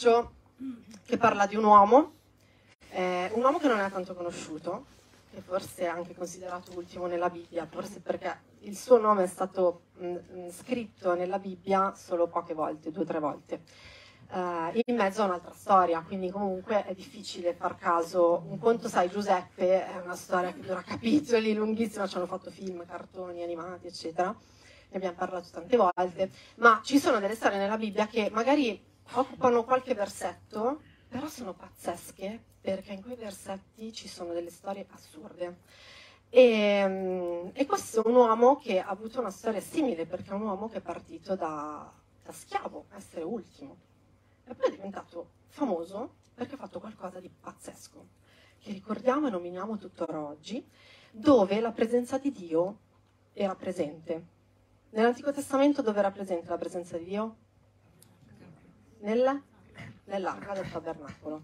saggio che parla di un uomo, eh, un uomo che non è tanto conosciuto, che forse è anche considerato ultimo nella Bibbia, forse perché il suo nome è stato mh, mm, scritto nella Bibbia solo poche volte, due o tre volte. Uh, in mezzo a un'altra storia, quindi comunque è difficile far caso. Un conto, sai, Giuseppe è una storia che dura capitoli, lunghissima, ci hanno fatto film, cartoni animati, eccetera. Ne abbiamo parlato tante volte, ma ci sono delle storie nella Bibbia che magari occupano qualche versetto, però sono pazzesche perché in quei versetti ci sono delle storie assurde. E, mm, e, questo è un uomo che ha avuto una storia simile, perché è un uomo che è partito da, da schiavo, essere ultimo. E poi è diventato famoso perché ha fatto qualcosa di pazzesco, che ricordiamo e nominiamo tuttora oggi, dove la presenza di Dio era presente. Nell'Antico Testamento dove era presente la presenza di Dio? Nella, nell'arca del tabernacolo.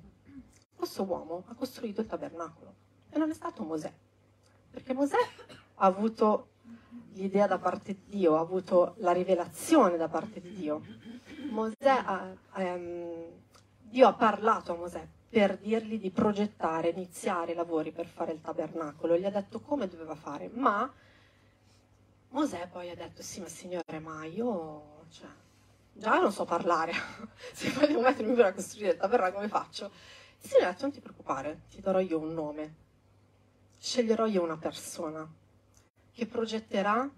Questo uomo ha costruito il tabernacolo e non è stato Mosè perché Mosè ha avuto l'idea da parte di Dio, ha avuto la rivelazione da parte di Dio. Ha, ehm, Dio ha parlato a Mosè per dirgli di progettare, iniziare i lavori per fare il tabernacolo, gli ha detto come doveva fare, ma Mosè poi ha detto sì ma signore ma io cioè, già non so parlare, se poi devo mettermi per costruire il tabernacolo come faccio? Ha detto non ti preoccupare, ti darò io un nome, sceglierò io una persona che progetterà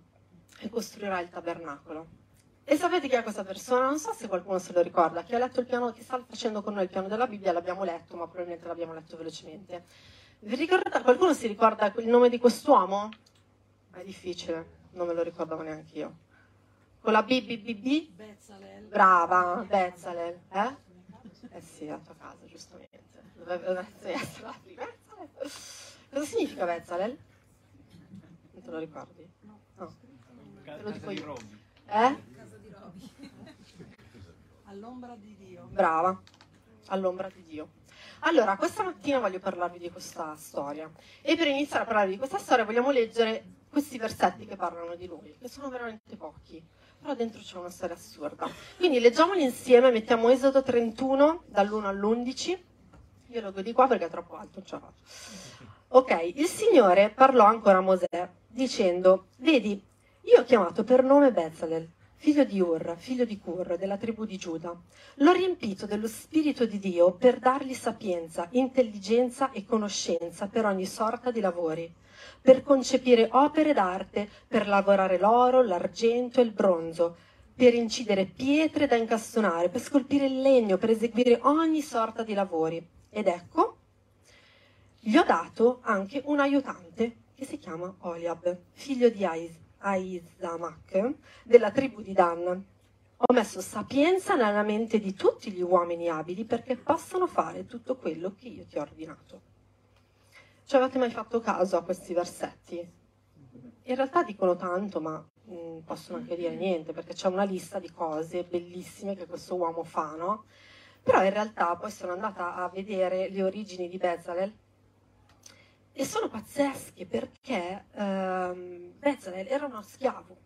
e costruirà il tabernacolo. E sapete chi è questa persona? Non so se qualcuno se lo ricorda, chi ha letto il piano, chi sta facendo con noi il piano della Bibbia, l'abbiamo letto, ma probabilmente l'abbiamo letto velocemente. Vi ricordate, qualcuno si ricorda il nome di quest'uomo? È difficile, non me lo ricordavo neanche io. Con la BBBB? Bezzalel. Brava, Bezzalel. Eh? Eh sì, la tua casa, giustamente. Doveva essere la prima. Cosa significa Bezzalel? Non te lo ricordi? No. no. Te lo dico io. Eh? Casa di Roby. All'ombra di Dio. Brava. All'ombra di Dio. Allora, questa mattina voglio parlarvi di questa storia. E per iniziare a parlare di questa storia vogliamo leggere questi versetti che parlano di lui, che sono veramente pochi. Però dentro c'è una storia assurda. Quindi leggiamoli insieme, mettiamo Esodo 31 dall'1 all'11. Io lo di qua perché è troppo alto, non ce la faccio. Ok, il Signore parlò ancora a Mosè dicendo, vedi, io ho chiamato per nome Bezalel, figlio di Ur, figlio di Cur, della tribù di Giuda. L'ho riempito dello Spirito di Dio per dargli sapienza, intelligenza e conoscenza per ogni sorta di lavori, per concepire opere d'arte, per lavorare l'oro, l'argento e il bronzo, per incidere pietre da incastonare, per scolpire il legno, per eseguire ogni sorta di lavori. Ed ecco, gli ho dato anche un aiutante che si chiama Oliab, figlio di Aizamak, della tribù di Dan. Ho messo sapienza nella mente di tutti gli uomini abili perché possano fare tutto quello che io ti ho ordinato. Ci avete mai fatto caso a questi versetti? In realtà dicono tanto, ma mh, mm, possono anche dire niente, perché c'è una lista di cose bellissime che questo uomo fa, no? Però in realtà poi sono andata a vedere le origini di Bezalel e sono pazzesche perché ehm, Bezalel era uno schiavo,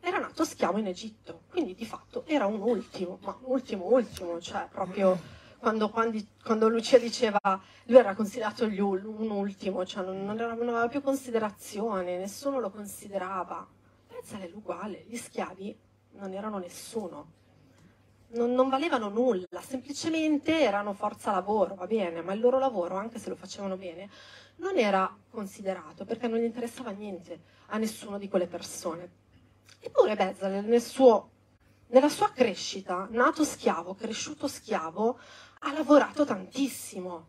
era nato schiavo in Egitto, quindi di fatto era un ultimo, ma un ultimo ultimo, cioè proprio quando, quando, quando Lucia diceva lui era considerato un ultimo, cioè non, non, era, non aveva più considerazione, nessuno lo considerava. Bezalel uguale, gli schiavi non erano nessuno. Non, non, valevano nulla, semplicemente erano forza lavoro, va bene, ma il loro lavoro, anche se lo facevano bene, non era considerato perché non gli interessava niente a nessuno di quelle persone. Eppure Bezalel nel suo, nella sua crescita, nato schiavo, cresciuto schiavo, ha lavorato tantissimo,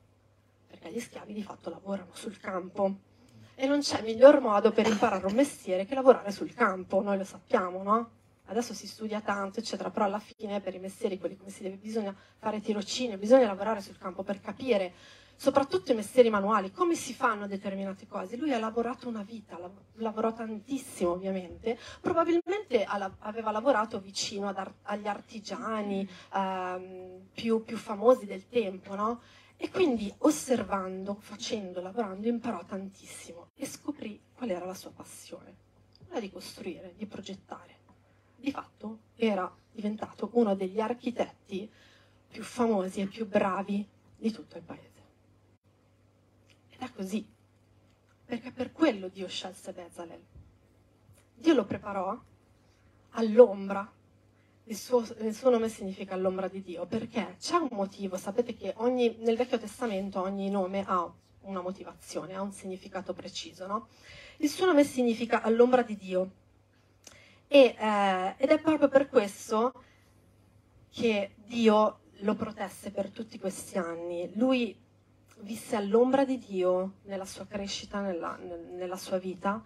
perché gli schiavi di fatto lavorano sul campo. E non c'è miglior modo per imparare un mestiere che lavorare sul campo, noi lo sappiamo, no? Adesso si studia tanto, eccetera, però alla fine per i mestieri, quelli come si deve, bisogna fare tirocini, bisogna lavorare sul campo per capire soprattutto i mestieri manuali, come si fanno determinate cose. Lui ha lavorato una vita, lavorò tantissimo ovviamente, probabilmente aveva lavorato vicino ar- agli artigiani ehm, più, più, famosi del tempo, no? E quindi osservando, facendo, lavorando, imparò tantissimo e scoprì qual era la sua passione, quella di costruire, di progettare. Di fatto era diventato uno degli architetti più famosi e più bravi di tutto il paese. È così, perché per quello Dio scelse Bezalel. Dio lo preparò all'ombra il suo, il suo, nome significa l'ombra di Dio, perché c'è un motivo, sapete che ogni, nel Vecchio Testamento ogni nome ha una motivazione, ha un significato preciso, no? Il suo nome significa all'ombra di Dio e, eh, ed è proprio per questo che Dio lo protesse per tutti questi anni. Lui visse all'ombra di Dio nella sua crescita, nella, nella sua vita,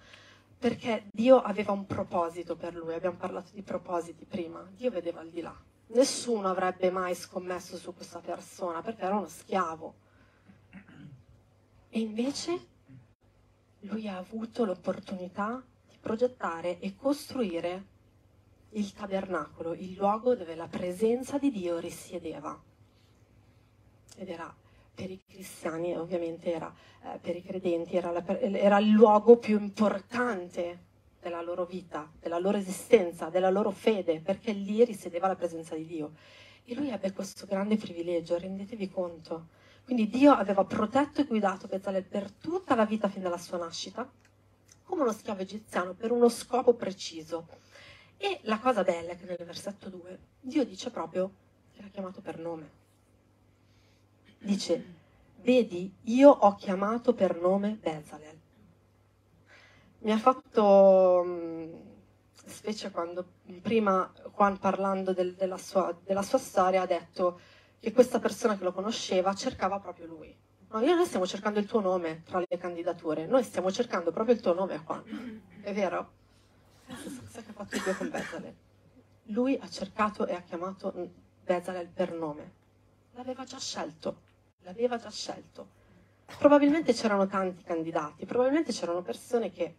perché Dio aveva un proposito per lui, abbiamo parlato di propositi prima, Dio vedeva al di là. Nessuno avrebbe mai scommesso su questa persona perché era uno schiavo. E invece lui ha avuto l'opportunità di progettare e costruire il tabernacolo, il luogo dove la presenza di Dio risiedeva. Ed era per i cristiani ovviamente era, eh, per i credenti era, la, era il luogo più importante della loro vita, della loro esistenza, della loro fede, perché lì risiedeva la presenza di Dio. E lui ebbe questo grande privilegio, rendetevi conto. Quindi Dio aveva protetto e guidato Bezalel per tutta la vita fin dalla sua nascita, come uno schiavo egiziano, per uno scopo preciso. E la cosa bella è che nel versetto 2 Dio dice proprio che l'ha chiamato per nome dice, vedi, io ho chiamato per nome Bezalel. Mi ha fatto, mm, specie quando prima Juan parlando del, della, sua, della, sua, storia ha detto che questa persona che lo conosceva cercava proprio lui. No, io noi stiamo cercando il tuo nome tra le candidature, noi stiamo cercando proprio il tuo nome Juan, è vero? Cosa che ha fatto Dio con Bezalel? Lui ha cercato e ha chiamato Bezalel per nome, l'aveva già scelto l'aveva già scelto. Probabilmente c'erano tanti candidati, probabilmente c'erano persone che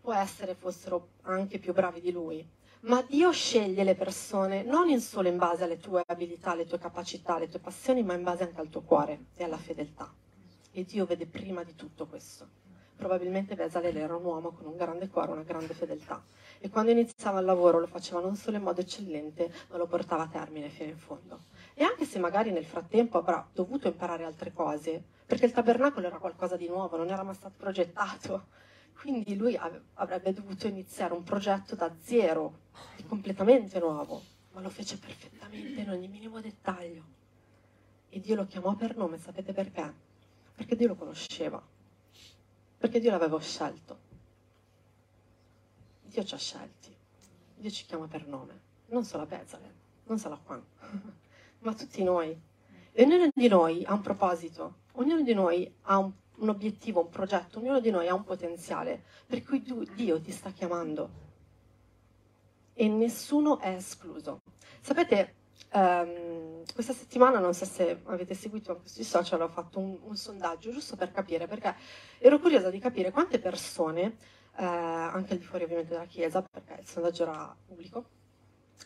può essere fossero anche più bravi di lui, ma Dio sceglie le persone non in solo in base alle tue abilità, alle tue capacità, alle tue passioni, ma in base anche al tuo cuore e alla fedeltà. E Dio vede prima di tutto questo. Probabilmente Bezalel era un uomo con un grande cuore, una grande fedeltà. E quando iniziava il lavoro lo faceva non solo in modo eccellente, ma lo portava a termine fino in fondo. E anche se magari nel frattempo avrà dovuto imparare altre cose, perché il tabernacolo era qualcosa di nuovo, non era mai stato progettato, quindi lui avrebbe dovuto iniziare un progetto da zero, completamente nuovo, ma lo fece perfettamente in ogni minimo dettaglio. E Dio lo chiamò per nome, sapete perché? Perché Dio lo conosceva, perché Dio l'aveva scelto. Dio ci ha scelti, Dio ci chiama per nome, non solo a Bezalel, non solo a Juan. ma tutti noi. E ognuno di noi ha un proposito, ognuno di noi ha un, un obiettivo, un progetto, ognuno di noi ha un potenziale per cui tu, Dio ti sta chiamando. E nessuno è escluso. Sapete, um, questa settimana, non so se avete seguito anche sui social, ho fatto un, un sondaggio giusto per capire, perché ero curiosa di capire quante persone, eh, anche al di fuori ovviamente della Chiesa, perché il sondaggio era pubblico,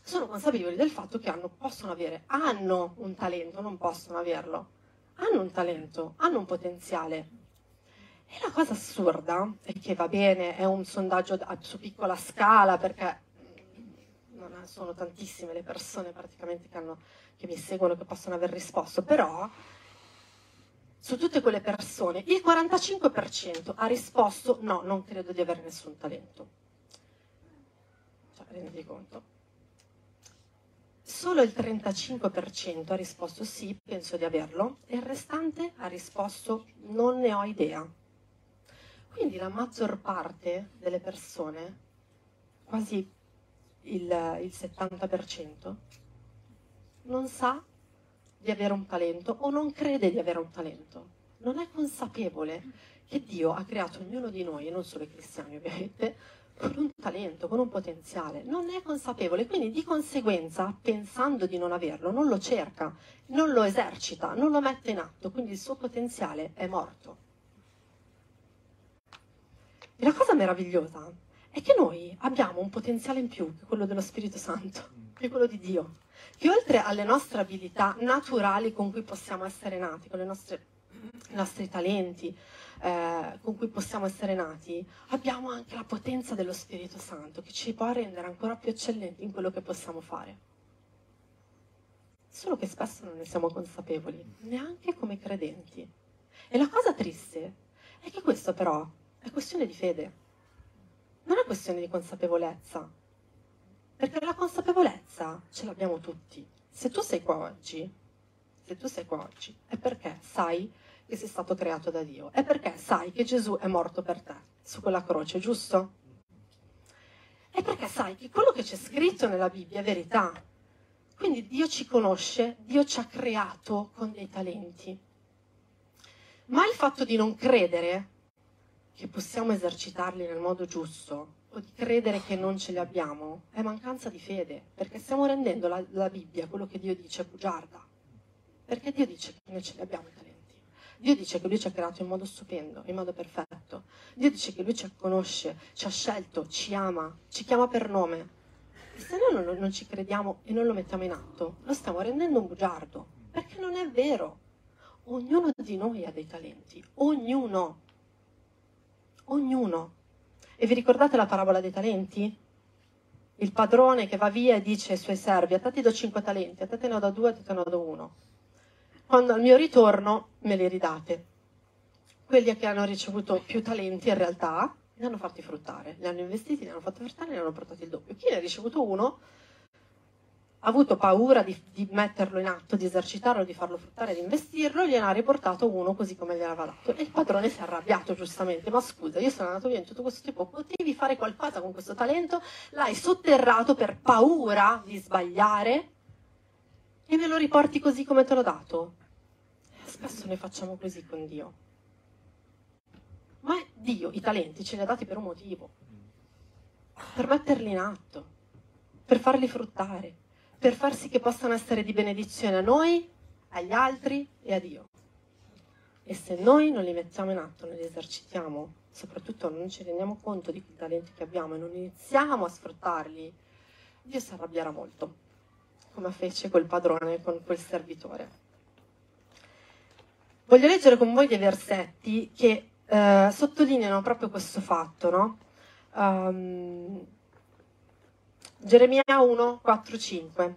sono consapevoli del fatto che hanno, possono avere, hanno un talento, non possono averlo, hanno un talento, hanno un potenziale. E la cosa assurda è che va bene, è un sondaggio su piccola scala perché sono tantissime le persone praticamente che, hanno, che mi seguono che possono aver risposto, però su tutte quelle persone il 45% ha risposto no, non credo di avere nessun talento. Cioè, renditi conto solo il 35% ha risposto sì, penso di averlo, e il restante ha risposto non ne ho idea. Quindi la maggior parte delle persone, quasi il, il 70%, non sa di avere un talento o non crede di avere un talento. Non è consapevole che Dio ha creato ognuno di noi, e non solo i cristiani ovviamente, con un talento, con un potenziale, non è consapevole, quindi di conseguenza, pensando di non averlo, non lo cerca, non lo esercita, non lo mette in atto, quindi il suo potenziale è morto. E la cosa meravigliosa è che noi abbiamo un potenziale in più che quello dello Spirito Santo, che quello di Dio, che oltre alle nostre abilità naturali con cui possiamo essere nati, con nostre, i nostri talenti, eh, con cui possiamo essere nati, abbiamo anche la potenza dello Spirito Santo che ci può rendere ancora più eccellenti in quello che possiamo fare. solo che spesso non ne siamo consapevoli, neanche come credenti. E la cosa triste è che questo però è questione di fede, non è questione di consapevolezza, perché la consapevolezza ce l'abbiamo tutti. Se tu sei qua oggi, se tu sei qua oggi, è perché sai che sei stato creato da Dio, è perché sai che Gesù è morto per te su quella croce, giusto? È perché sai che quello che c'è scritto nella Bibbia è verità. Quindi Dio ci conosce, Dio ci ha creato con dei talenti. Ma il fatto di non credere che possiamo esercitarli nel modo giusto o di credere che non ce li abbiamo è mancanza di fede, perché stiamo rendendo la, la Bibbia, quello che Dio dice, bugiarda. Perché Dio dice che noi ce li abbiamo i talenti. Dio dice che Lui ci ha creato in modo stupendo, in modo perfetto. Dio dice che Lui ci conosce, ci ha scelto, ci ama, ci chiama per nome. E se noi non, non ci crediamo e non lo mettiamo in atto, lo stiamo rendendo un bugiardo, perché non è vero. Ognuno di noi ha dei talenti, ognuno, ognuno. E vi ricordate la parabola dei talenti? Il padrone che va via e dice ai suoi servi, a te ti do cinque talenti, a te te ne do due, a te te ne do uno. Quando al mio ritorno me li ridate. Quelli che hanno ricevuto più talenti in realtà li hanno fatti fruttare, li hanno investiti, li hanno fatti fruttare li hanno portati il doppio. Chi ne ha ricevuto uno ha avuto paura di, di, metterlo in atto, di esercitarlo, di farlo fruttare, di investirlo, gliene ha riportato uno così come gliel'aveva dato. E il padrone si è arrabbiato giustamente, ma scusa, io sono andato via in tutto questo tempo, potevi fare qualcosa con questo talento, l'hai sotterrato per paura di sbagliare? E me lo riporti così come te l'ho dato. Spesso noi facciamo così con Dio. Ma Dio i talenti ce li ha dati per un motivo, per metterli in atto, per farli fruttare per far sì che possano essere di benedizione a noi, agli altri e a Dio. E se noi non li mettiamo in atto, non li esercitiamo, soprattutto non ci rendiamo conto di quei talenti che abbiamo e non iniziamo a sfruttarli, Dio si arrabbierà molto, come fece quel padrone con quel servitore. Voglio leggere con voi dei versetti che eh, sottolineano proprio questo fatto, no? Um, Geremia 1, 4, 5.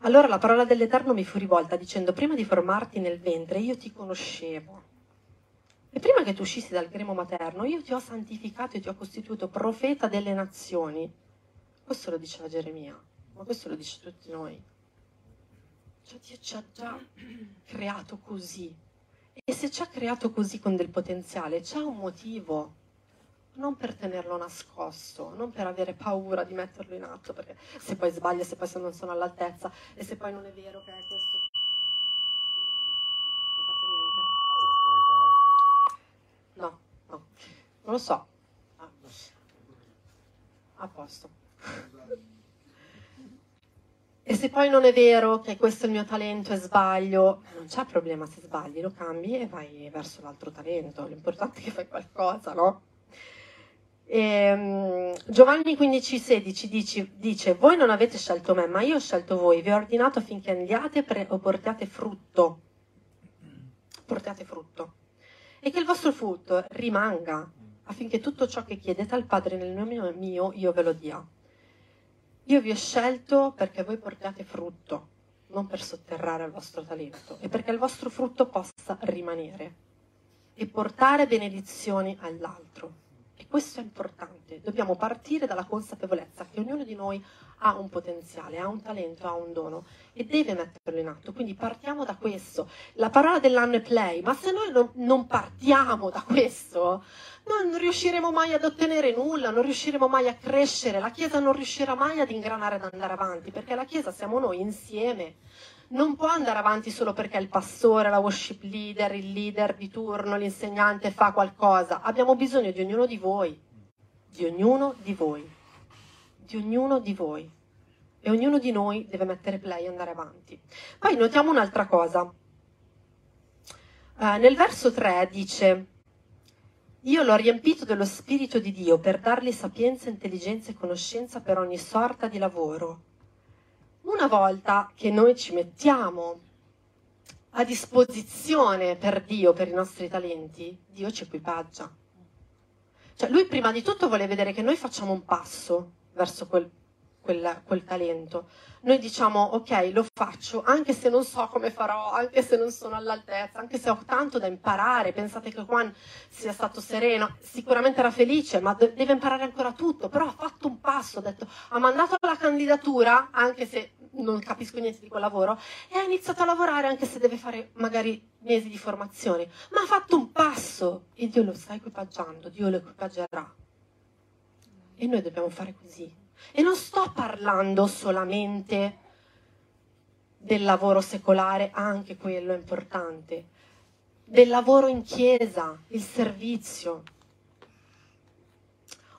Allora la parola dell'Eterno mi fu rivolta dicendo, prima di formarti nel ventre io ti conoscevo. E prima che tu uscissi dal gremo materno, io ti ho santificato e ti ho costituito profeta delle nazioni. Questo lo diceva Geremia, ma questo lo dice tutti noi. Cioè Dio ci ha già creato così. E se ci ha creato così con del potenziale, c'è un motivo non per tenerlo nascosto, non per avere paura di metterlo in atto, perché se poi sbaglio, se poi non sono all'altezza e se poi non è vero che è questo. No, no, non lo so. Ah. A posto. E se poi non è vero che questo è il mio talento e sbaglio, non c'è problema se sbagli, lo cambi e vai verso l'altro talento. L'importante è che fai qualcosa, no? E, um, Giovanni 15,16 dice, dice: Voi non avete scelto me, ma io ho scelto voi. Vi ho ordinato affinché andiate pre- o portiate frutto. Portate frutto. E che il vostro frutto rimanga affinché tutto ciò che chiedete al Padre nel nome mio io ve lo dia. Io vi ho scelto perché voi portiate frutto, non per sotterrare il vostro talento, e perché il vostro frutto possa rimanere e portare benedizioni all'altro questo è importante, dobbiamo partire dalla consapevolezza che ognuno di noi ha un potenziale, ha un talento, ha un dono e deve metterlo in atto. Quindi partiamo da questo. La parola dell'anno è play, ma se noi non partiamo da questo, non riusciremo mai ad ottenere nulla, non riusciremo mai a crescere, la Chiesa non riuscirà mai ad ingranare, ad andare avanti, perché la Chiesa siamo noi insieme non può andare avanti solo perché il pastore, la worship leader, il leader di turno, l'insegnante fa qualcosa. Abbiamo bisogno di ognuno di voi, di ognuno di voi, di ognuno di voi. E ognuno di noi deve mettere play e andare avanti. Poi notiamo un'altra cosa. Uh, nel verso 3 dice, io l'ho riempito dello Spirito di Dio per dargli sapienza, intelligenza e conoscenza per ogni sorta di lavoro una volta che noi ci mettiamo a disposizione per Dio, per i nostri talenti, Dio ci equipaggia. Cioè, lui prima di tutto vuole vedere che noi facciamo un passo verso quel, quel, quel talento. Noi diciamo ok, lo faccio, anche se non so come farò, anche se non sono all'altezza, anche se ho tanto da imparare. Pensate che Juan sia stato sereno, sicuramente era felice, ma deve imparare ancora tutto. Però ha fatto un passo, ha, detto, ha mandato la candidatura, anche se non capisco niente di quel lavoro, e ha iniziato a lavorare anche se deve fare magari mesi di formazione. Ma ha fatto un passo e Dio lo sta equipaggiando, Dio lo equipaggerà. E noi dobbiamo fare così. E non sto parlando solamente del lavoro secolare, anche quello è importante, del lavoro in chiesa, il servizio,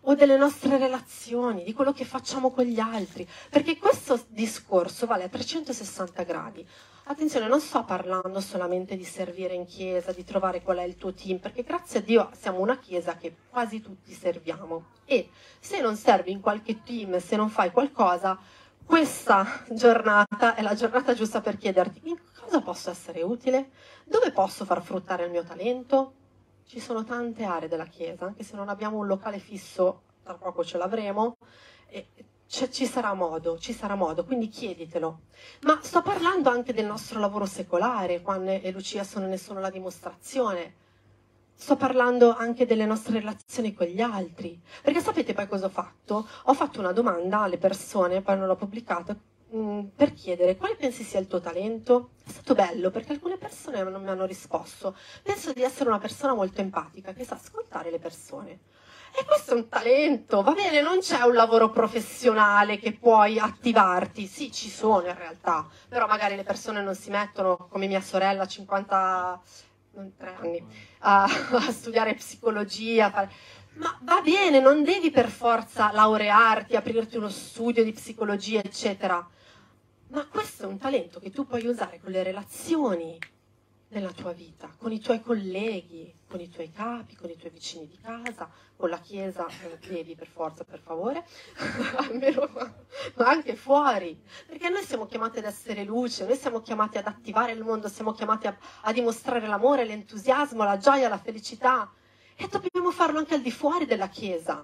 o delle nostre relazioni, di quello che facciamo con gli altri, perché questo discorso vale a 360 gradi. Attenzione, non sto parlando solamente di servire in chiesa, di trovare qual è il tuo team, perché grazie a Dio siamo una chiesa che quasi tutti serviamo. E se non servi in qualche team, se non fai qualcosa, questa giornata è la giornata giusta per chiederti in cosa posso essere utile, dove posso far fruttare il mio talento. Ci sono tante aree della chiesa, anche se non abbiamo un locale fisso, tra poco ce l'avremo. E cioè, ci sarà modo, ci sarà modo, quindi chieditelo. Ma sto parlando anche del nostro lavoro secolare, Juan e Lucia sono, ne sono la dimostrazione. Sto parlando anche delle nostre relazioni con gli altri. Perché sapete poi cosa ho fatto? Ho fatto una domanda alle persone, poi non l'ho pubblicata, mm, per chiedere quale pensi sia il tuo talento. È stato bello perché alcune persone non mi hanno risposto. Penso di essere una persona molto empatica, che sa ascoltare le persone. E questo è un talento, va bene, non c'è un lavoro professionale che puoi attivarti, sì, ci sono in realtà, però magari le persone non si mettono, come mia sorella, 53 anni, a, a studiare psicologia, fare... ma va bene, non devi per forza laurearti, aprirti uno studio di psicologia, eccetera. Ma questo è un talento che tu puoi usare con le relazioni, nella tua vita, con i tuoi colleghi, con i tuoi capi, con i tuoi vicini di casa, con la chiesa, eh, per forza, per favore, almeno, ma anche fuori, perché noi siamo chiamati ad essere luce, noi siamo chiamati ad attivare il mondo, siamo chiamati a, a dimostrare l'amore, l'entusiasmo, la gioia, la felicità e dobbiamo farlo anche al di fuori della chiesa.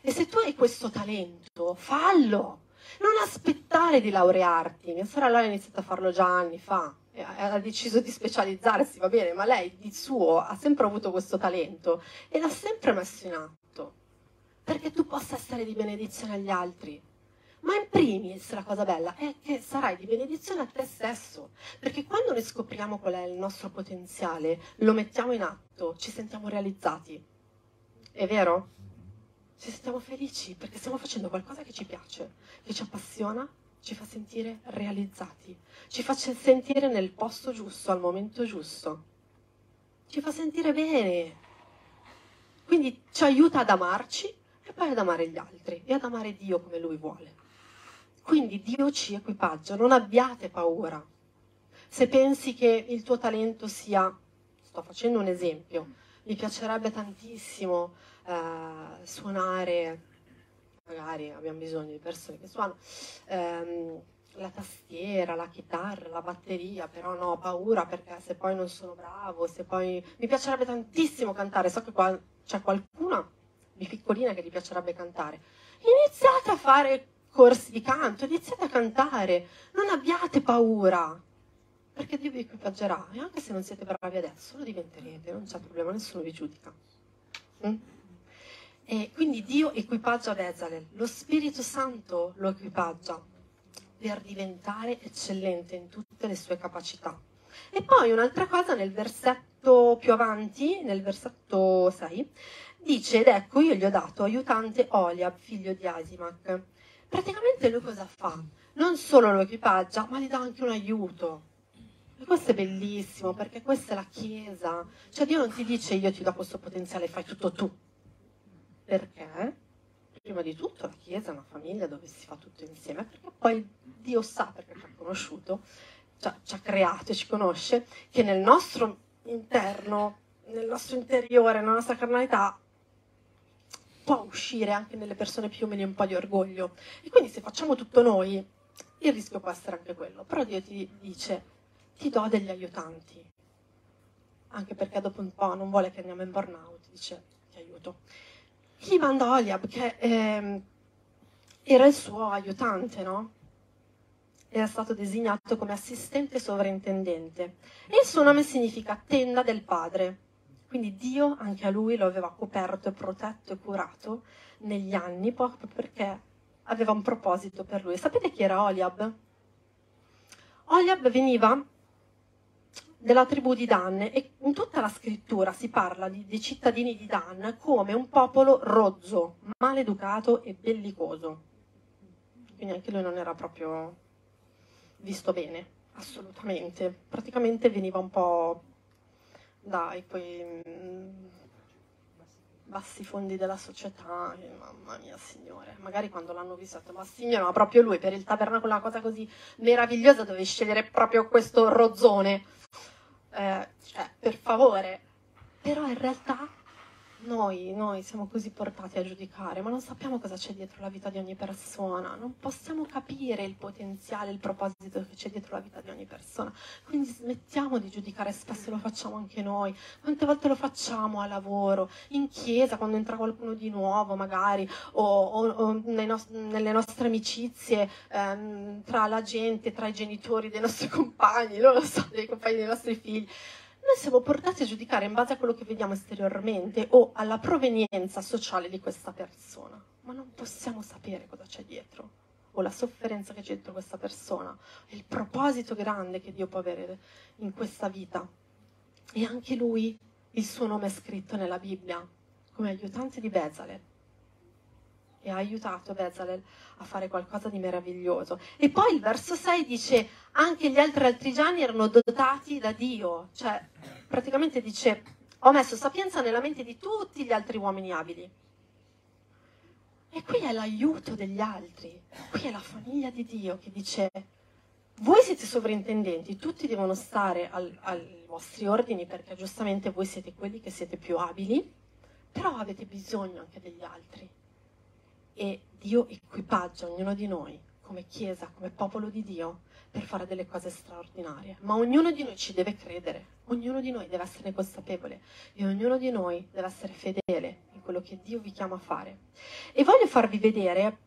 E se tu hai questo talento, fallo, non aspettare di laurearti. Mia sorella ha iniziato a farlo già anni fa ha deciso di specializzarsi, va bene, ma lei di suo ha sempre avuto questo talento e l'ha sempre messo in atto, perché tu possa essere di benedizione agli altri. Ma in primis la cosa bella è che sarai di benedizione a te stesso, perché quando noi scopriamo qual è il nostro potenziale, lo mettiamo in atto, ci sentiamo realizzati. È vero? Ci sentiamo felici perché stiamo facendo qualcosa che ci piace, che ci appassiona ci fa sentire realizzati, ci fa sentire nel posto giusto, al momento giusto, ci fa sentire bene. Quindi ci aiuta ad amarci e poi ad amare gli altri e ad amare Dio come Lui vuole. Quindi Dio ci equipaggia, non abbiate paura. Se pensi che il tuo talento sia, sto facendo un esempio, mi piacerebbe tantissimo eh, suonare magari abbiamo bisogno di persone che suonano ehm, la tastiera, la chitarra, la batteria, però no, ho paura perché se poi non sono bravo, se poi mi piacerebbe tantissimo cantare, so che qua c'è qualcuna di piccolina che gli piacerebbe cantare. Iniziate a fare corsi di canto, iniziate a cantare, non abbiate paura, perché Dio vi equipaggerà e anche se non siete bravi adesso lo diventerete, non c'è problema, nessuno vi giudica. Mm? E quindi Dio equipaggia Bezalel, lo Spirito Santo lo equipaggia per diventare eccellente in tutte le sue capacità. E poi un'altra cosa nel versetto più avanti, nel versetto 6, dice, ed ecco io gli ho dato aiutante Oliab, figlio di Asimac. Praticamente lui cosa fa? Non solo lo equipaggia, ma gli dà anche un aiuto. E questo è bellissimo, perché questa è la Chiesa. Cioè Dio non ti dice io ti do questo potenziale, fai tutto tu perché? Prima di tutto la Chiesa è una famiglia dove si fa tutto insieme, perché poi Dio sa, perché ci ha conosciuto, ci ha, ci ha creato e ci conosce, che nel nostro interno, nel nostro interiore, nella nostra carnalità, può uscire anche nelle persone più umili un po' di orgoglio. E quindi se facciamo tutto noi, il rischio può essere anche quello. Però Dio ti dice, ti do degli aiutanti. Anche perché dopo un po' non vuole che andiamo in burnout, dice, ti aiuto gli manda Oliab, che è, era il suo aiutante, no? Era stato designato come assistente sovrintendente e il suo nome significa tenda del padre. Quindi Dio anche a lui lo aveva coperto protetto e curato negli anni proprio perché aveva un proposito per lui. Sapete chi era Oliab? Oliab veniva della tribù di Dan e in tutta la scrittura si parla di, dei cittadini di Dan come un popolo rozzo, maleducato e bellicoso. Quindi anche lui non era proprio visto bene, assolutamente. Praticamente veniva un po' dai quei mm, bassi fondi della società, mamma mia signore, magari quando l'hanno visto, ma signore, ma proprio lui per il tabernacolo una cosa così meravigliosa dovevi scegliere proprio questo rozzone eh, cioè, per favore. Però in realtà noi, noi, siamo così portati a giudicare, ma non sappiamo cosa c'è dietro la vita di ogni persona, non possiamo capire il potenziale, il proposito che c'è dietro la vita di ogni persona. Quindi smettiamo di giudicare, spesso lo facciamo anche noi. Quante volte lo facciamo a lavoro, in chiesa, quando entra qualcuno di nuovo magari, o, o, o nos- nelle nostre amicizie, ehm, tra la gente, tra i genitori dei nostri compagni, non lo so, dei compagni dei nostri figli noi siamo portati a giudicare in base a quello che vediamo esteriormente o alla provenienza sociale di questa persona, ma non possiamo sapere cosa c'è dietro o la sofferenza che c'è dietro questa persona, il proposito grande che Dio può avere in questa vita. E anche lui, il suo nome è scritto nella Bibbia come aiutante di Bezalel e ha aiutato Bezalel a fare qualcosa di meraviglioso. E poi il verso 6 dice anche gli altri artigiani erano dotati da Dio, cioè praticamente dice ho messo sapienza nella mente di tutti gli altri uomini abili. E qui è l'aiuto degli altri, qui è la famiglia di Dio che dice voi siete sovrintendenti, tutti devono stare al, ai vostri ordini perché giustamente voi siete quelli che siete più abili, però avete bisogno anche degli altri. E Dio equipaggia ognuno di noi come Chiesa, come popolo di Dio, per fare delle cose straordinarie. Ma ognuno di noi ci deve credere, ognuno di noi deve essere consapevole e ognuno di noi deve essere fedele in quello che Dio vi chiama a fare. E voglio farvi vedere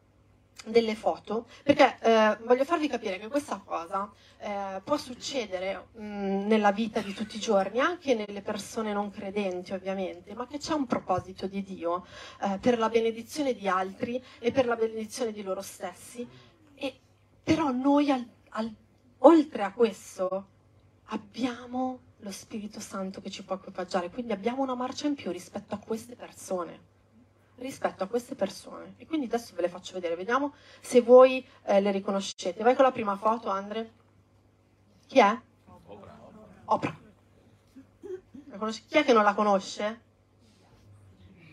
delle foto, perché eh, voglio farvi capire che questa cosa eh, può succedere mh, nella vita di tutti i giorni, anche nelle persone non credenti ovviamente, ma che c'è un proposito di Dio eh, per la benedizione di altri e per la benedizione di loro stessi. E, però noi, al, al, oltre a questo, abbiamo lo Spirito Santo che ci può equipaggiare, quindi abbiamo una marcia in più rispetto a queste persone rispetto a queste persone. E quindi adesso ve le faccio vedere, vediamo se voi eh, le riconoscete. Vai con la prima foto, Andre. Chi è? Oprah. Oprah. Chi è che non la conosce?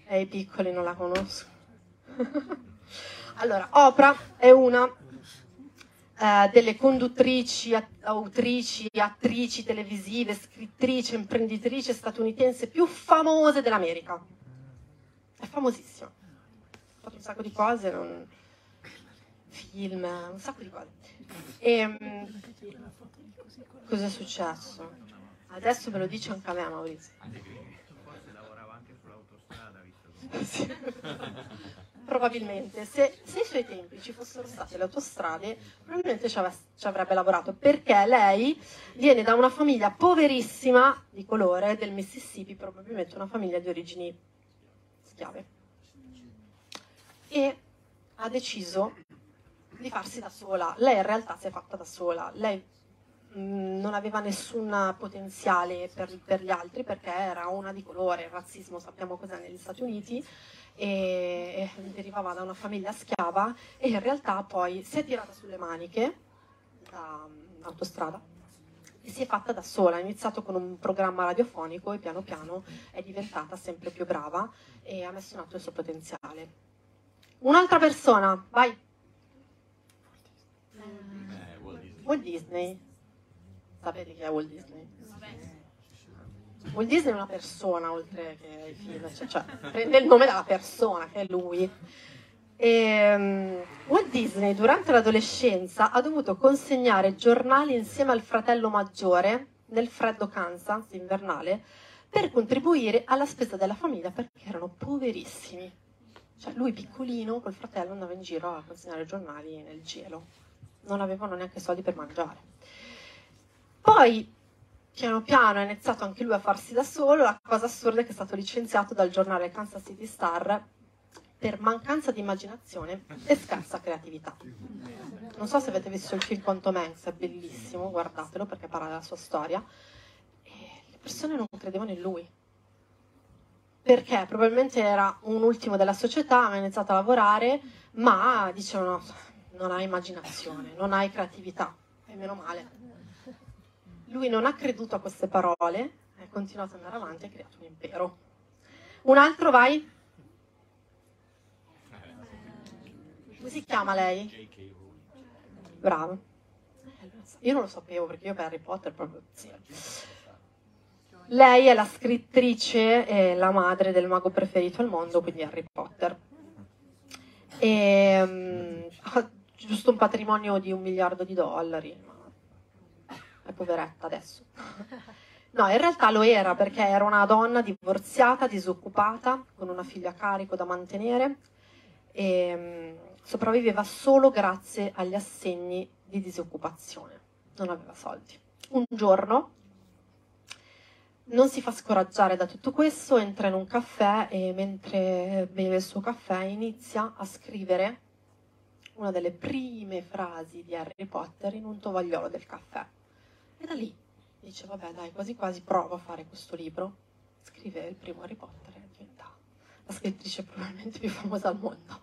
E i piccoli non la conosco. allora, Oprah è una eh, delle conduttrici, autrici, attrici televisive, scrittrici, imprenditrici statunitense più famose dell'America è famosissimo. Ha fatto un sacco di cose, non... film, un sacco di cose. E um, cosa è successo? Adesso me lo dice anche a me, Maurizio. Forse lavorava anche sull'autostrada, visto. Probabilmente, se, se ai suoi tempi ci fossero state le autostrade, probabilmente ci, ave- ci avrebbe lavorato, perché lei viene da una famiglia poverissima di colore del Mississippi, probabilmente una famiglia di origini schiave. E ha deciso di farsi da sola. Lei in realtà si è fatta da sola. Lei non aveva nessun potenziale per, per, gli altri perché era una di colore. Il razzismo sappiamo cos'è negli Stati Uniti e, e derivava da una famiglia schiava e in realtà poi si è tirata sulle maniche da um, autostrada e si è fatta da sola, ha iniziato con un programma radiofonico e piano piano è diventata sempre più brava e ha messo in atto il suo potenziale. Un'altra persona, vai. Eh, Walt Disney. Sapete chi è Walt Disney? Walt Disney è una persona oltre che ai film, cioè, cioè prende il nome dalla persona che è lui. E, um, Walt Disney durante l'adolescenza ha dovuto consegnare giornali insieme al fratello maggiore nel freddo Kansas invernale per contribuire alla spesa della famiglia perché erano poverissimi. Cioè, lui piccolino, col fratello, andava in giro a consegnare giornali nel gelo. Non avevano neanche soldi per mangiare. Poi, piano piano, è iniziato anche lui a farsi da solo. La cosa assurda è che è stato licenziato dal giornale Kansas City Star per mancanza di immaginazione e scarsa creatività. Non so se avete visto il film Tom Hanks, è bellissimo, guardatelo perché parla della sua storia. E le persone non credevano in lui perché probabilmente era un ultimo della società, ha iniziato a lavorare, ma dicevano non hai immaginazione, non hai creatività, e meno male. Lui non ha creduto a queste parole, ha continuato ad andare avanti e ha creato un impero. Un altro, vai. Come si chiama lei? Bravo. Io non lo sapevo perché io per Harry Potter proprio... Sì. Lei è la scrittrice e la madre del mago preferito al mondo, quindi Harry Potter. E, um, ha giusto un patrimonio di un miliardo di dollari, è poveretta adesso. No, in realtà lo era perché era una donna divorziata, disoccupata, con una figlia a carico da mantenere e um, sopravviveva solo grazie agli assegni di disoccupazione. Non aveva soldi. Un giorno non si fa scoraggiare da tutto questo, entra in un caffè e mentre beve il suo caffè inizia a scrivere una delle prime frasi di Harry Potter in un tovagliolo del caffè. E da lì dice, vabbè dai, quasi quasi provo a fare questo libro. Scrive il primo Harry Potter e diventa la scrittrice probabilmente più famosa al mondo.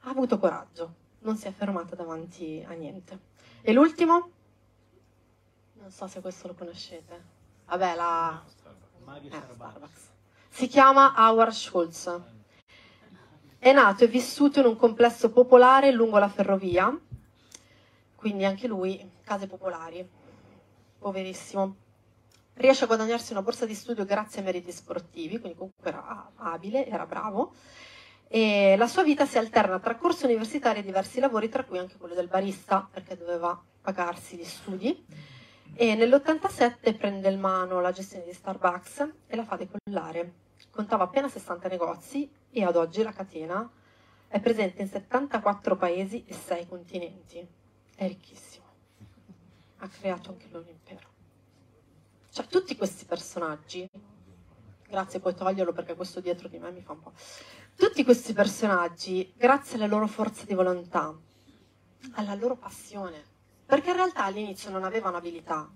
Ha avuto coraggio, non si è fermata davanti a niente. E l'ultimo? Non so se questo lo conoscete. Vabbè, la... Eh, Starbucks. Si chiama Howard Schultz. È nato e vissuto in un complesso popolare lungo la ferrovia, quindi anche lui case popolari. Poverissimo. Riesce a guadagnarsi una borsa di studio grazie ai meriti sportivi, quindi comunque era abile, era bravo. E la sua vita si alterna tra corsi universitari e diversi lavori, tra cui anche quello del barista, perché doveva pagarsi gli studi e nell'87 prende in mano la gestione di Starbucks e la fa decollare. Contava appena 60 negozi e ad oggi la catena è presente in 74 paesi e 6 continenti. È ricchissimo. Ha creato anche lui un impero. Cioè, tutti questi personaggi, grazie, puoi toglierlo perché questo dietro di me mi fa un po'. Tutti questi personaggi, grazie alla loro forza di volontà, alla loro passione, perché in realtà all'inizio non aveva un'abilità.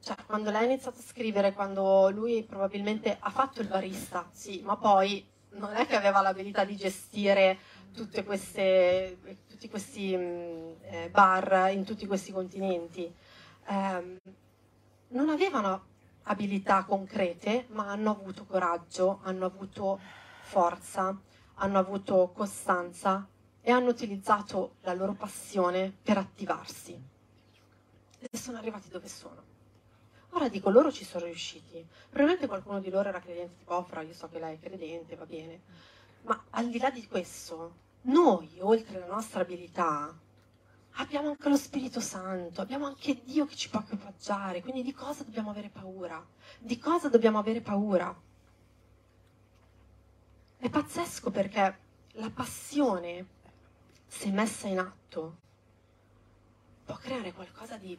Cioè, quando lei ha iniziato a scrivere, quando lui probabilmente ha fatto il barista, sì, ma poi non è che aveva l'abilità di gestire queste, tutti questi mh, eh, bar in tutti questi continenti. Eh, non avevano abilità concrete, ma hanno avuto coraggio, hanno avuto forza, hanno avuto costanza e hanno utilizzato la loro passione per attivarsi. E sono arrivati dove sono. Ora dico, loro ci sono riusciti. Probabilmente qualcuno di loro era credente tipo Ofra, io so che lei è credente, va bene. Ma al di là di questo, noi, oltre alla nostra abilità, abbiamo anche lo Spirito Santo, abbiamo anche Dio che ci può equipaggiare. Quindi di cosa dobbiamo avere paura? Di cosa dobbiamo avere paura? È pazzesco perché la passione se messa in atto, può creare qualcosa di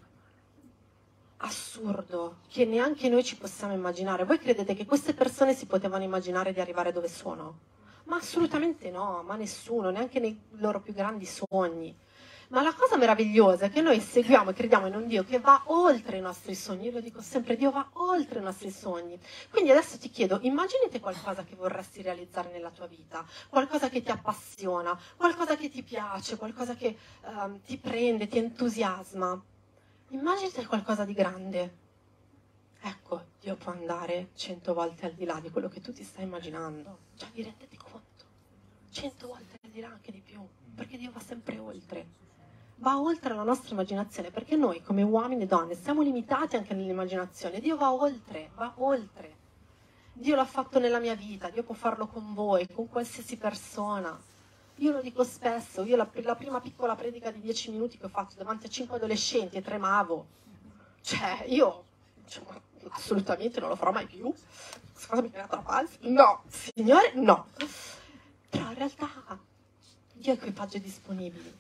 assurdo che neanche noi ci possiamo immaginare. Voi credete che queste persone si potevano immaginare di arrivare dove sono? Ma assolutamente no, ma nessuno, neanche nei loro più grandi sogni. Ma la cosa meravigliosa è che noi seguiamo e crediamo in un Dio che va oltre i nostri sogni. Io lo dico sempre, Dio va oltre i nostri sogni. Quindi adesso ti chiedo, immaginate qualcosa che vorresti realizzare nella tua vita, qualcosa che ti appassiona, qualcosa che ti piace, qualcosa che um, ti prende, ti entusiasma. Immaginate qualcosa di grande. Ecco, Dio può andare cento volte al di là di quello che tu ti stai immaginando. Cioè, vi rendete conto? Cento volte al di là, anche di più, perché Dio va sempre oltre va oltre la nostra immaginazione, perché noi come uomini e donne siamo limitati anche nell'immaginazione. Dio va oltre, va oltre. Dio l'ha fatto nella mia vita, Dio può farlo con voi, con qualsiasi persona. Io lo dico spesso, io la, la prima piccola predica di dieci minuti che ho fatto davanti a cinque adolescenti e tremavo. Cioè, io cioè, assolutamente non lo farò mai più. Questa mi crea troppo No, signore, no. Dio ha equipaggi disponibili.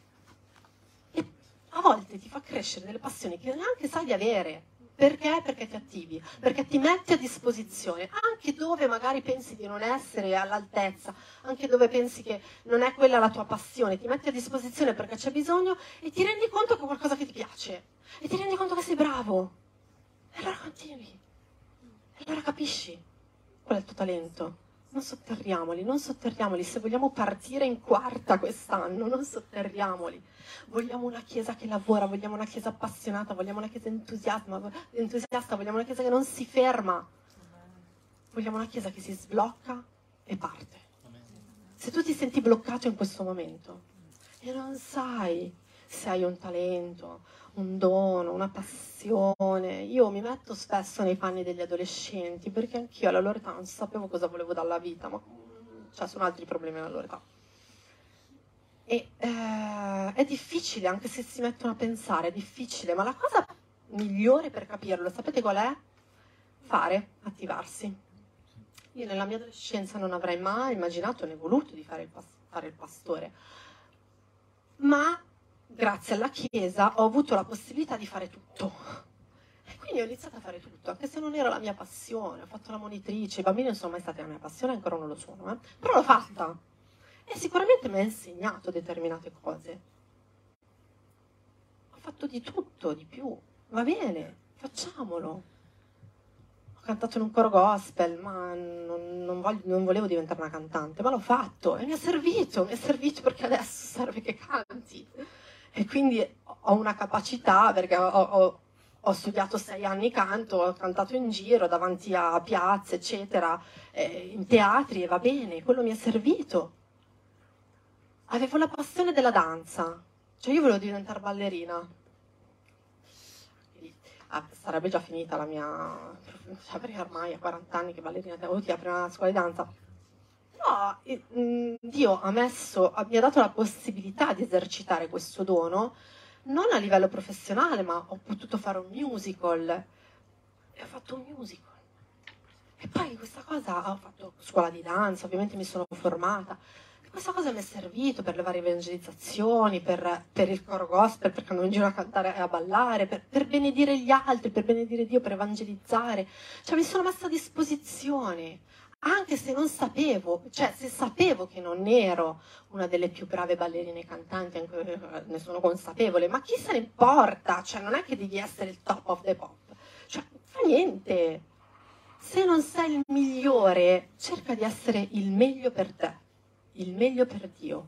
E a volte ti fa crescere delle passioni che neanche sai di avere. Perché? Perché ti attivi, perché ti metti a disposizione, anche dove magari pensi di non essere all'altezza, anche dove pensi che non è quella la tua passione, ti metti a disposizione perché c'è bisogno e ti rendi conto che è qualcosa che ti piace e ti rendi conto che sei bravo. E allora continui. E allora capisci qual è il tuo talento. Non sotterriamoli, non sotterriamoli. Se vogliamo partire in quarta quest'anno, non sotterriamoli. Vogliamo una chiesa che lavora, vogliamo una chiesa appassionata, vogliamo una chiesa entusiasta, vogliamo una chiesa che non si ferma. Vogliamo una chiesa che si sblocca e parte. Se tu ti senti bloccato in questo momento e non sai se hai un talento, un dono, una passione. Io mi metto spesso nei panni degli adolescenti perché anch'io alla loro età non sapevo cosa volevo dalla vita, ma cioè, sono altri problemi alla loro età. E eh, è difficile, anche se si mettono a pensare, è difficile, ma la cosa migliore per capirlo, sapete qual è? Fare, attivarsi. Io nella mia adolescenza non avrei mai immaginato né voluto di fare il, pas- fare il pastore, ma grazie alla Chiesa ho avuto la possibilità di fare tutto. E quindi ho iniziato a fare tutto, anche se non era la mia passione. Ho fatto la monitrice, i bambini non sono mai stati la mia passione, ancora non lo sono, eh? però l'ho fatta. E sicuramente mi ha insegnato determinate cose. Ho fatto di tutto, di più. Va bene, facciamolo. Ho cantato in un coro gospel, ma non, non, voglio, non volevo diventare una cantante, ma l'ho fatto e mi ha servito, mi è servito perché adesso serve che canti e quindi ho una capacità perché ho, ho, ho, studiato sei anni canto, ho cantato in giro davanti a piazze, eccetera, eh, in teatri e va bene, quello mi è servito. Avevo la passione della danza, cioè io volevo diventare ballerina. Ah, sarebbe già finita la mia, cioè perché ormai a 40 anni che ballerina, devo ti apri una scuola di danza No, mm, Dio ha, messo, mi ha dato la possibilità di esercitare questo dono, non a livello professionale, ma ho potuto fare un musical. E ho fatto un musical. E poi questa cosa, ho fatto scuola di danza, ovviamente mi sono formata. E questa cosa mi è servito per le varie evangelizzazioni, per, per, il coro gospel, per andare in giro a cantare e a ballare, per, per benedire gli altri, per benedire Dio, per evangelizzare. Cioè mi sono messa a disposizione anche se non sapevo, cioè se sapevo che non ero una delle più brave ballerine cantanti, anche, ne sono consapevole, ma chi se ne importa? Cioè non è che devi essere il top of the pop, cioè fa niente. Se non sei il migliore, cerca di essere il meglio per te, il meglio per Dio.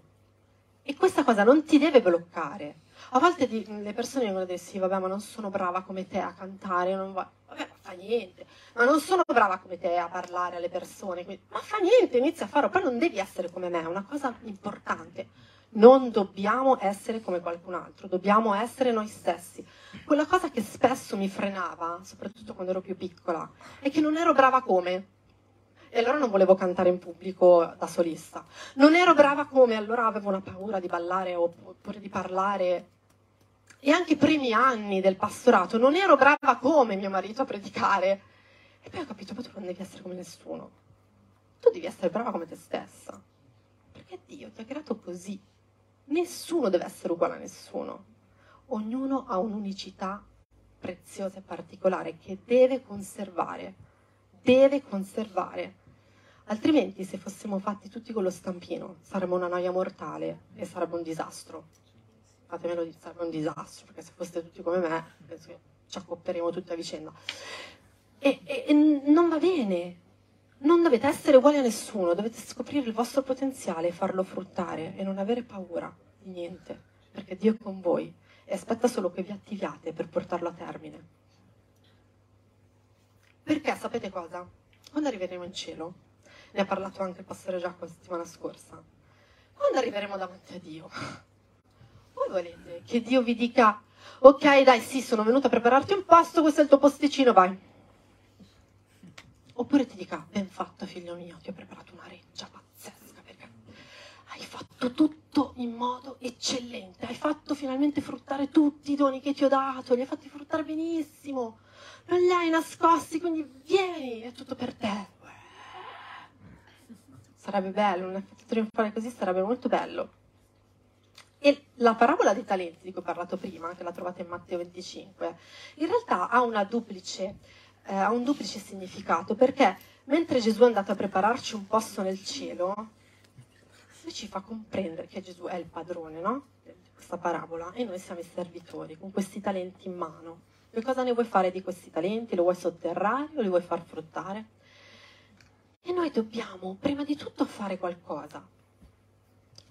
E questa cosa non ti deve bloccare. A volte le persone vengono a dire sì, vabbè, ma non sono brava come te a cantare, non va... vabbè, fa niente ma non sono brava come te a parlare alle persone, ma fa niente, inizia a farlo, poi non devi essere come me, è una cosa importante. Non dobbiamo essere come qualcun altro, dobbiamo essere noi stessi. Quella cosa che spesso mi frenava, soprattutto quando ero più piccola, è che non ero brava come. E allora non volevo cantare in pubblico da solista. Non ero brava come, allora avevo una paura di ballare oppure di parlare e anche i primi anni del pastorato non ero brava come mio marito a predicare. E poi ho capito, ma tu non devi essere come nessuno. Tu devi essere brava come te stessa. Perché Dio ti ha creato così. Nessuno deve essere uguale a nessuno. Ognuno ha un'unicità preziosa e particolare che deve conservare. Deve conservare. Altrimenti, se fossimo fatti tutti con lo stampino, saremmo una noia mortale e sarebbe un disastro. Fatemelo dire, sarebbe un disastro, perché se foste tutti come me, penso che ci accopperemo tutti a vicenda. E, e, e non va bene. Non dovete essere uguali a nessuno, dovete scoprire il vostro potenziale e farlo fruttare e non avere paura di niente, perché Dio è con voi e aspetta solo che vi attiviate per portarlo a termine. Perché sapete cosa? Quando arriveremo in cielo, ne ha parlato anche il pastore Giacomo la settimana scorsa, quando arriveremo davanti a Dio, voi volete che Dio vi dica, ok dai sì, sono venuto a prepararti un posto, questo è il tuo posticino, vai Oppure ti dica, ben fatto figlio mio, ti ho preparato una reggia pazzesca perché hai fatto tutto in modo eccellente, hai fatto finalmente fruttare tutti i doni che ti ho dato, li hai fatti fruttare benissimo, non li hai nascosti, quindi vieni, è tutto per te. Sarebbe bello, un effetto trionfale così sarebbe molto bello. E la parabola dei talenti di cui ho parlato prima, che la trovate in Matteo 25, in realtà ha, duplice, eh, ha un duplice significato, perché mentre Gesù è andato a prepararci un posto nel cielo, lui ci fa comprendere che Gesù è il padrone, no? Di questa parabola, e noi siamo i servitori, con questi talenti in mano. Che cosa ne vuoi fare di questi talenti? Lo vuoi sotterrare o li vuoi far fruttare? E noi dobbiamo, prima di tutto, fare qualcosa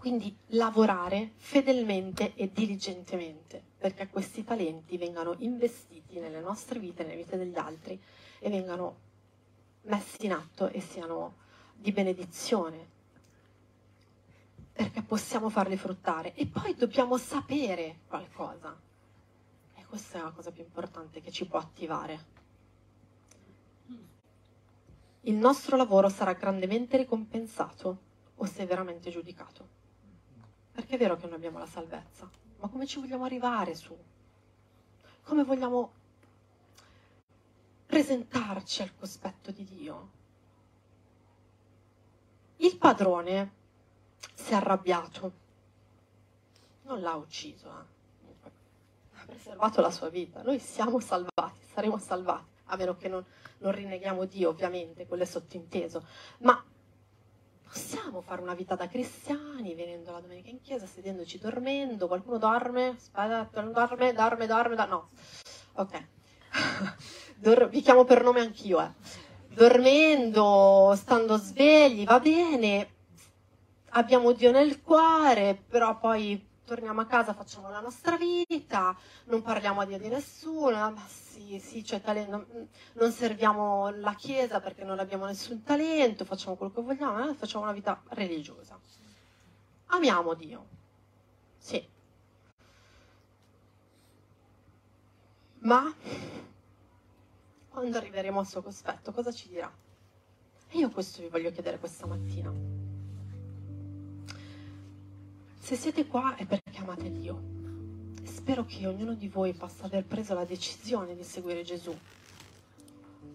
quindi lavorare fedelmente e diligentemente perché questi talenti vengano investiti nelle nostre vite, nelle vite degli altri e vengano messi in atto e siano di benedizione perché possiamo farli fruttare e poi dobbiamo sapere qualcosa e questa è la cosa più importante che ci può attivare. Il nostro lavoro sarà grandemente ricompensato o severamente giudicato. Perché è vero che noi abbiamo la salvezza, ma come ci vogliamo arrivare su? Come vogliamo presentarci al cospetto di Dio? Il padrone si è arrabbiato, non l'ha ucciso, eh. ha preservato la sua vita. Noi siamo salvati, saremo salvati, a meno che non, non rinneghiamo Dio, ovviamente, quello è sottinteso. Ma possiamo fare una vita da cristiani, venendo la domenica in chiesa, sedendoci, dormendo, qualcuno dorme, dorme, dorme, dorme, da... no, ok, Dor- vi chiamo per nome anch'io, eh. dormendo, stando svegli, va bene, abbiamo Dio nel cuore, però poi torniamo a casa, facciamo la nostra vita, non parliamo a Dio di nessuno, ma sì, sì, cioè, talento, non serviamo la Chiesa perché non abbiamo nessun talento, facciamo quello che vogliamo, eh? facciamo una vita religiosa. Amiamo Dio, sì. Ma quando arriveremo al suo cospetto, cosa ci dirà? E io questo vi voglio chiedere questa mattina. Se siete qua è perché amate Dio. Spero che ognuno di voi possa aver preso la decisione di seguire Gesù.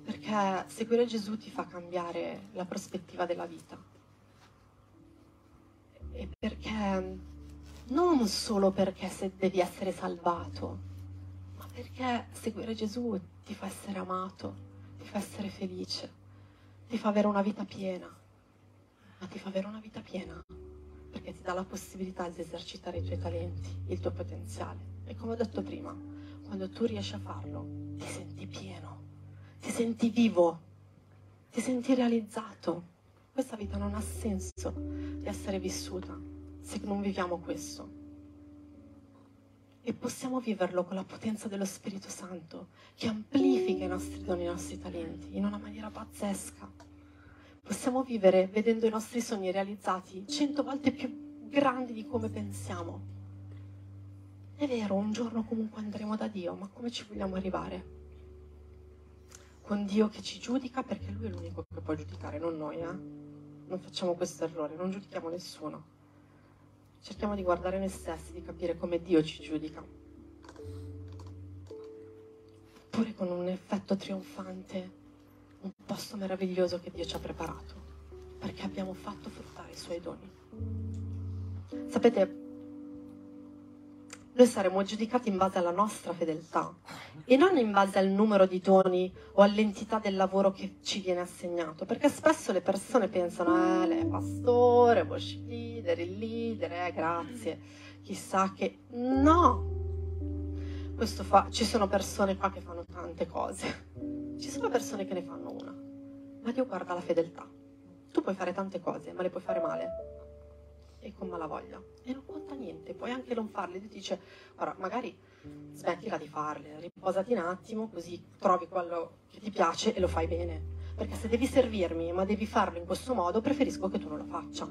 Perché seguire Gesù ti fa cambiare la prospettiva della vita. E perché non solo perché devi essere salvato, ma perché seguire Gesù ti fa essere amato, ti fa essere felice, ti fa avere una vita piena, ma ti fa avere una vita piena perché ti dà la possibilità di esercitare i tuoi talenti, il tuo potenziale. E come ho detto prima, quando tu riesci a farlo, ti senti pieno, ti senti vivo, ti senti realizzato. Questa vita non ha senso di essere vissuta se non viviamo questo. E possiamo viverlo con la potenza dello Spirito Santo, che amplifica i nostri doni, i nostri talenti, in una maniera pazzesca possiamo vivere vedendo i nostri sogni realizzati cento volte più grandi di come pensiamo. È vero, un giorno comunque andremo da Dio, ma come ci vogliamo arrivare? Con Dio che ci giudica perché Lui è l'unico che può giudicare, non noi, eh? Non facciamo questo errore, non giudichiamo nessuno. Cerchiamo di guardare noi stessi, di capire come Dio ci giudica. Oppure con un effetto trionfante posto meraviglioso che Dio ci ha preparato, perché abbiamo fatto fruttare i suoi doni. Sapete, noi saremo giudicati in base alla nostra fedeltà e non in base al numero di doni o all'entità del lavoro che ci viene assegnato, perché spesso le persone pensano, eh, lei è pastore, worship leader, il leader, eh, grazie, chissà che... No! Fa... Ci sono persone qua che fanno tante cose ci sono persone che ne fanno una, ma Dio guarda la fedeltà. Tu puoi fare tante cose, ma le puoi fare male e con malavoglia. E non conta niente, puoi anche non farle. Dio dice, guarda, magari smettila di farle, riposati un attimo, così trovi quello che ti piace e lo fai bene. Perché se devi servirmi, ma devi farlo in questo modo, preferisco che tu non lo faccia.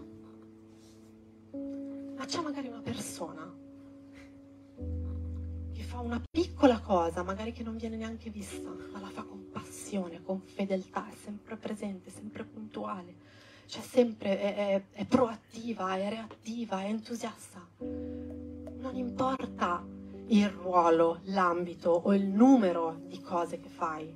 Ma c'è magari una persona che fa una piccola cosa, magari che non viene neanche vista, ma la fa con passione, con fedeltà, è sempre presente, sempre puntuale, cioè sempre è, è, è proattiva, è reattiva, è entusiasta. Non importa il ruolo, l'ambito o il numero di cose che fai,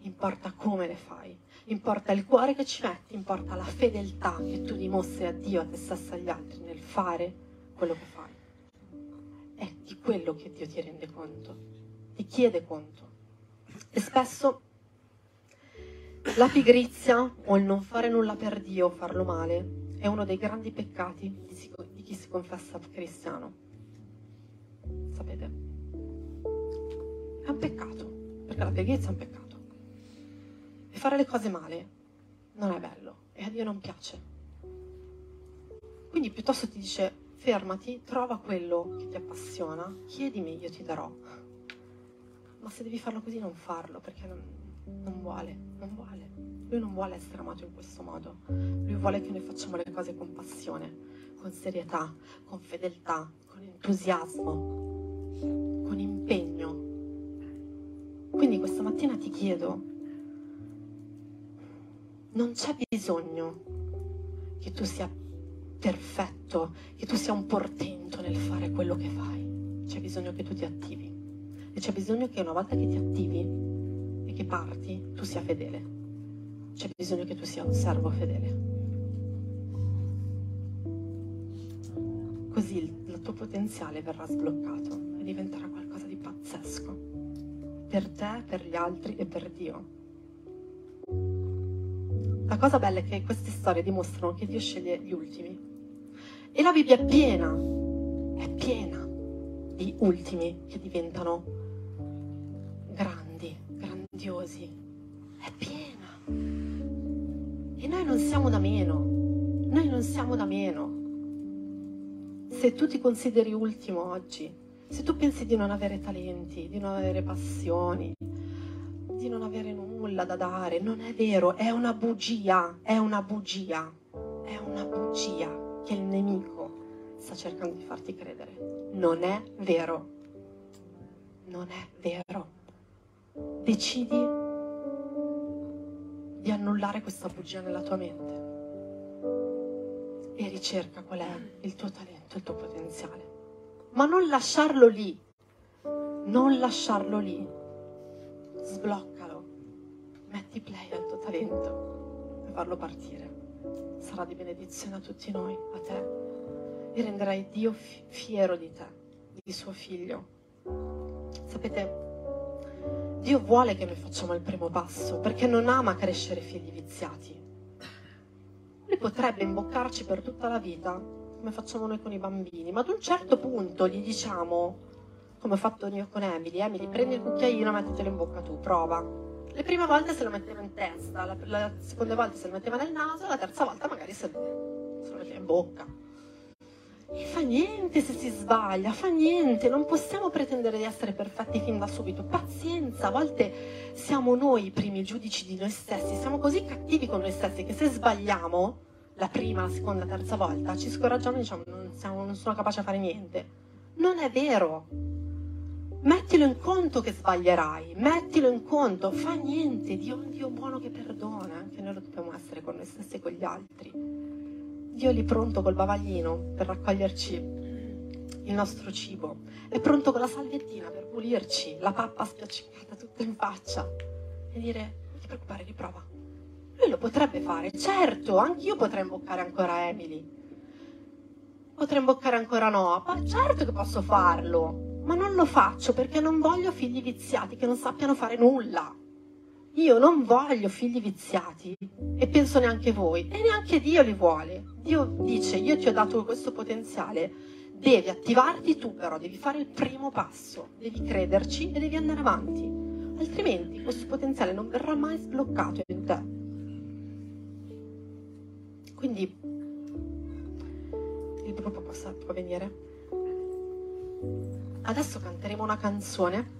importa come le fai, importa il cuore che ci metti, importa la fedeltà che tu dimostri a Dio, a te stesso e agli altri nel fare quello che fai. è di quello che Dio ti rende conto, ti chiede conto. E spesso la pigrizia o il non fare nulla per Dio, farlo male, è uno dei grandi peccati di chi si confessa cristiano. Sapete? È un peccato, perché la pigrizia è un peccato. E fare le cose male non è bello e a Dio non piace. Quindi piuttosto ti dice fermati, trova quello che ti appassiona, chiedimi, io ti darò. Ma se devi farlo così non farlo perché non, non vuole, non vuole. Lui non vuole essere amato in questo modo. Lui vuole che noi facciamo le cose con passione, con serietà, con fedeltà, con entusiasmo, con impegno. Quindi questa mattina ti chiedo, non c'è bisogno che tu sia perfetto, che tu sia un portento nel fare quello che fai. C'è bisogno che tu ti attivi. E c'è bisogno che una volta che ti attivi, che parti tu sia fedele. C'è bisogno che tu sia un servo fedele. Così il, tuo potenziale verrà sbloccato e diventerà qualcosa di pazzesco. Per te, per gli altri e per Dio. La cosa bella è che queste storie dimostrano che Dio sceglie gli ultimi. E la Bibbia è piena, è piena di ultimi che diventano grandiosi, è piena. E noi non siamo da meno, noi non siamo da meno. Se tu ti consideri ultimo oggi, se tu pensi di non avere talenti, di non avere passioni, di non avere nulla da dare, non è vero, è una bugia, è una bugia, è una bugia che il nemico sta cercando di farti credere. Non è vero, non è vero decidi di annullare questa bugia nella tua mente e ricerca qual è il tuo talento, il tuo potenziale. Ma non lasciarlo lì, non lasciarlo lì. Sbloccalo, metti play al tuo talento e farlo partire. Sarà di benedizione a tutti noi, a te. E renderai Dio fiero di te, di suo figlio. Sapete, Dio vuole che noi facciamo il primo passo perché non ama crescere figli viziati. Lui potrebbe imboccarci per tutta la vita, come facciamo noi con i bambini, ma ad un certo punto gli diciamo, come ho fatto io con Emily, Emily prendi il cucchiaino, mettetelo in bocca tu, prova. Le prime volte se lo metteva in testa, la, la seconda volta se lo metteva nel naso, la terza volta magari se, se lo metteva in bocca. E fa niente se si sbaglia, fa niente, non possiamo pretendere di essere perfetti fin da subito. Pazienza, a volte siamo noi i primi giudici di noi stessi, siamo così cattivi con noi stessi che se sbagliamo la prima, la seconda, la terza volta ci scoraggiamo e diciamo non, siamo, non sono capace a fare niente. Non è vero. Mettilo in conto che sbaglierai, mettilo in conto, fa niente, Dio è un Dio buono che perdona, anche noi lo dobbiamo essere con noi stessi e con gli altri. Dio è lì pronto col bavaglino per raccoglierci il nostro cibo. È pronto con la salviettina per pulirci la pappa spiaccicata tutta in faccia e dire non ti preoccupare, riprova. Lui lo potrebbe fare, certo, anch'io potrei imboccare ancora Emily. Potrei imboccare ancora Noah, certo che posso farlo, ma non lo faccio perché non voglio figli viziati che non sappiano fare nulla. Io non voglio figli viziati e penso neanche voi e neanche Dio li vuole. Dio dice io ti ho dato questo potenziale, devi attivarti tu però, devi fare il primo passo, devi crederci e devi andare avanti, altrimenti questo potenziale non verrà mai sbloccato in te. Quindi il gruppo può venire. Adesso canteremo una canzone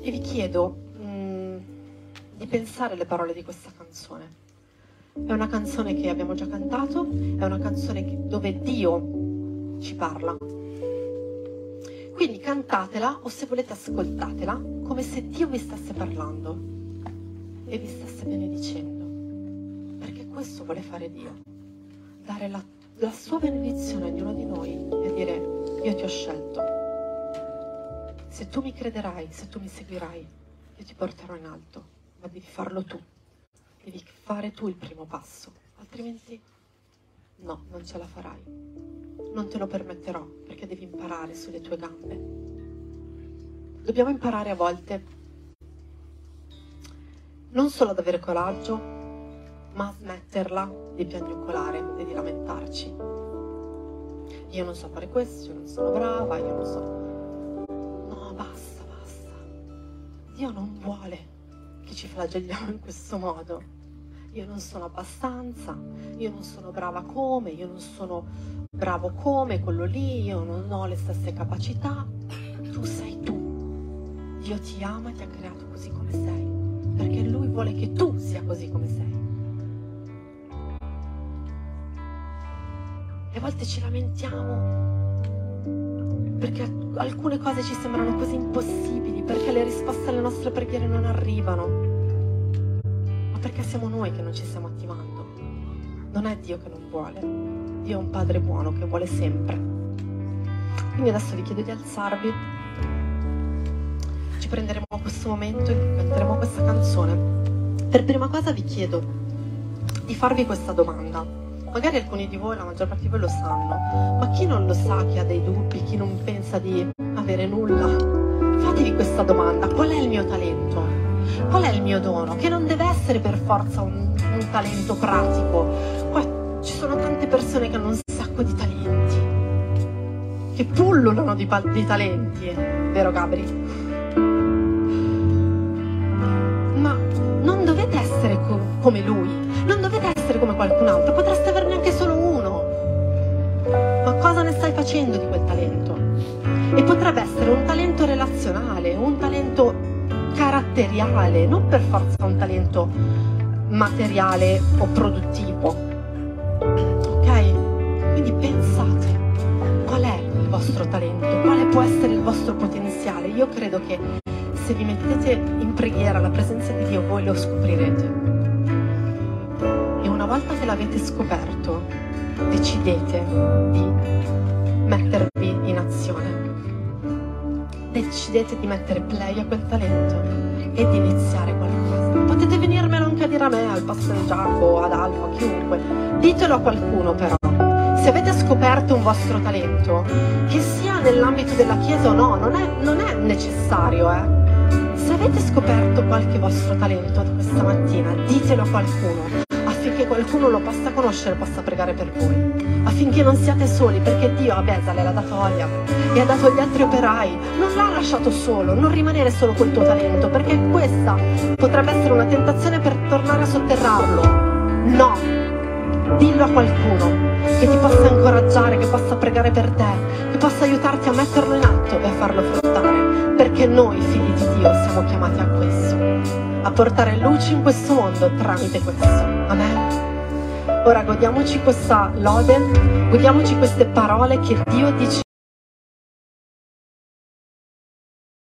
e vi chiedo di pensare alle parole di questa canzone. È una canzone che abbiamo già cantato, è una canzone che, dove Dio ci parla. Quindi cantatela o se volete ascoltatela come se Dio vi stesse parlando e vi stesse benedicendo. Perché questo vuole fare Dio, dare la, la sua benedizione a ognuno di noi e dire io ti ho scelto se tu mi crederai, se tu mi seguirai, io ti porterò in alto, ma devi farlo tu. Devi fare tu il primo passo, altrimenti No, non ce la farai. Non te lo permetterò perché devi imparare sulle tue gambe. Dobbiamo imparare a volte non solo ad avere coraggio, ma a smetterla di piagnucolare e di lamentarci. Io non so fare questo, io non sono brava, io non so. No, basta, basta. Dio non vuole che ci flagelliamo in questo modo. Io non sono abbastanza, io non sono brava come, io non sono bravo come quello lì, io non ho le stesse capacità. Tu sei tu. Dio ti ama e ti ha creato così come sei, perché Lui vuole che tu sia così come sei. E a volte ci lamentiamo perché alcune cose ci sembrano così impossibili, perché le risposte alle nostre preghiere non arrivano, ma perché siamo noi che non ci stiamo attivando. Non è Dio che non vuole, Dio è un Padre buono che vuole sempre. Quindi adesso vi chiedo di alzarvi, ci prenderemo questo momento cui canteremo questa canzone. Per prima cosa vi chiedo di farvi questa domanda magari alcuni di voi, la maggior parte di voi lo sanno, ma chi non lo sa, chi ha dei dubbi, chi non pensa di avere nulla, fatevi questa domanda, qual è il mio talento? Qual è il mio dono? Che non deve essere per forza un, un talento pratico. Qua ci sono tante persone che hanno un sacco di talenti, che pullulano di, di talenti, vero Gabri? Ma non dovete essere co- come lui, facendo di quel talento? E potrebbe essere un talento relazionale, un talento caratteriale, non per forza un talento materiale o produttivo. Ok? Quindi pensate, qual è il vostro talento? Quale può essere il vostro potenziale? Io credo che se vi mettete in preghiera alla presenza di Dio, voi lo scoprirete una volta che l'avete scoperto, decidete di mettervi in azione. Decidete di mettere play a quel talento e di iniziare qualcosa. Potete venirmelo anche a dire a me, al pastore Giacomo, ad Alfa, a chiunque. Ditelo a qualcuno però. Se avete scoperto un vostro talento, che sia nell'ambito della Chiesa o no, non è, non è necessario, eh. Se avete scoperto qualche vostro talento questa mattina, ditelo a qualcuno qualcuno lo possa conoscere possa pregare per voi, affinché non siate soli, perché Dio a Bezale l'ha dato Olia e ha dato agli altri operai, non l'ha lasciato solo, non rimanere solo col tuo talento, perché questa potrebbe essere una tentazione per tornare a sotterrarlo. No, dillo a qualcuno che ti possa incoraggiare, che possa pregare per te, che possa aiutarti a metterlo in atto e a farlo fruttare, perché noi figli di Dio siamo chiamati a questo, a portare luce in questo mondo tramite questo. Amen. Ora godiamoci questa lode, godiamoci queste parole che Dio dice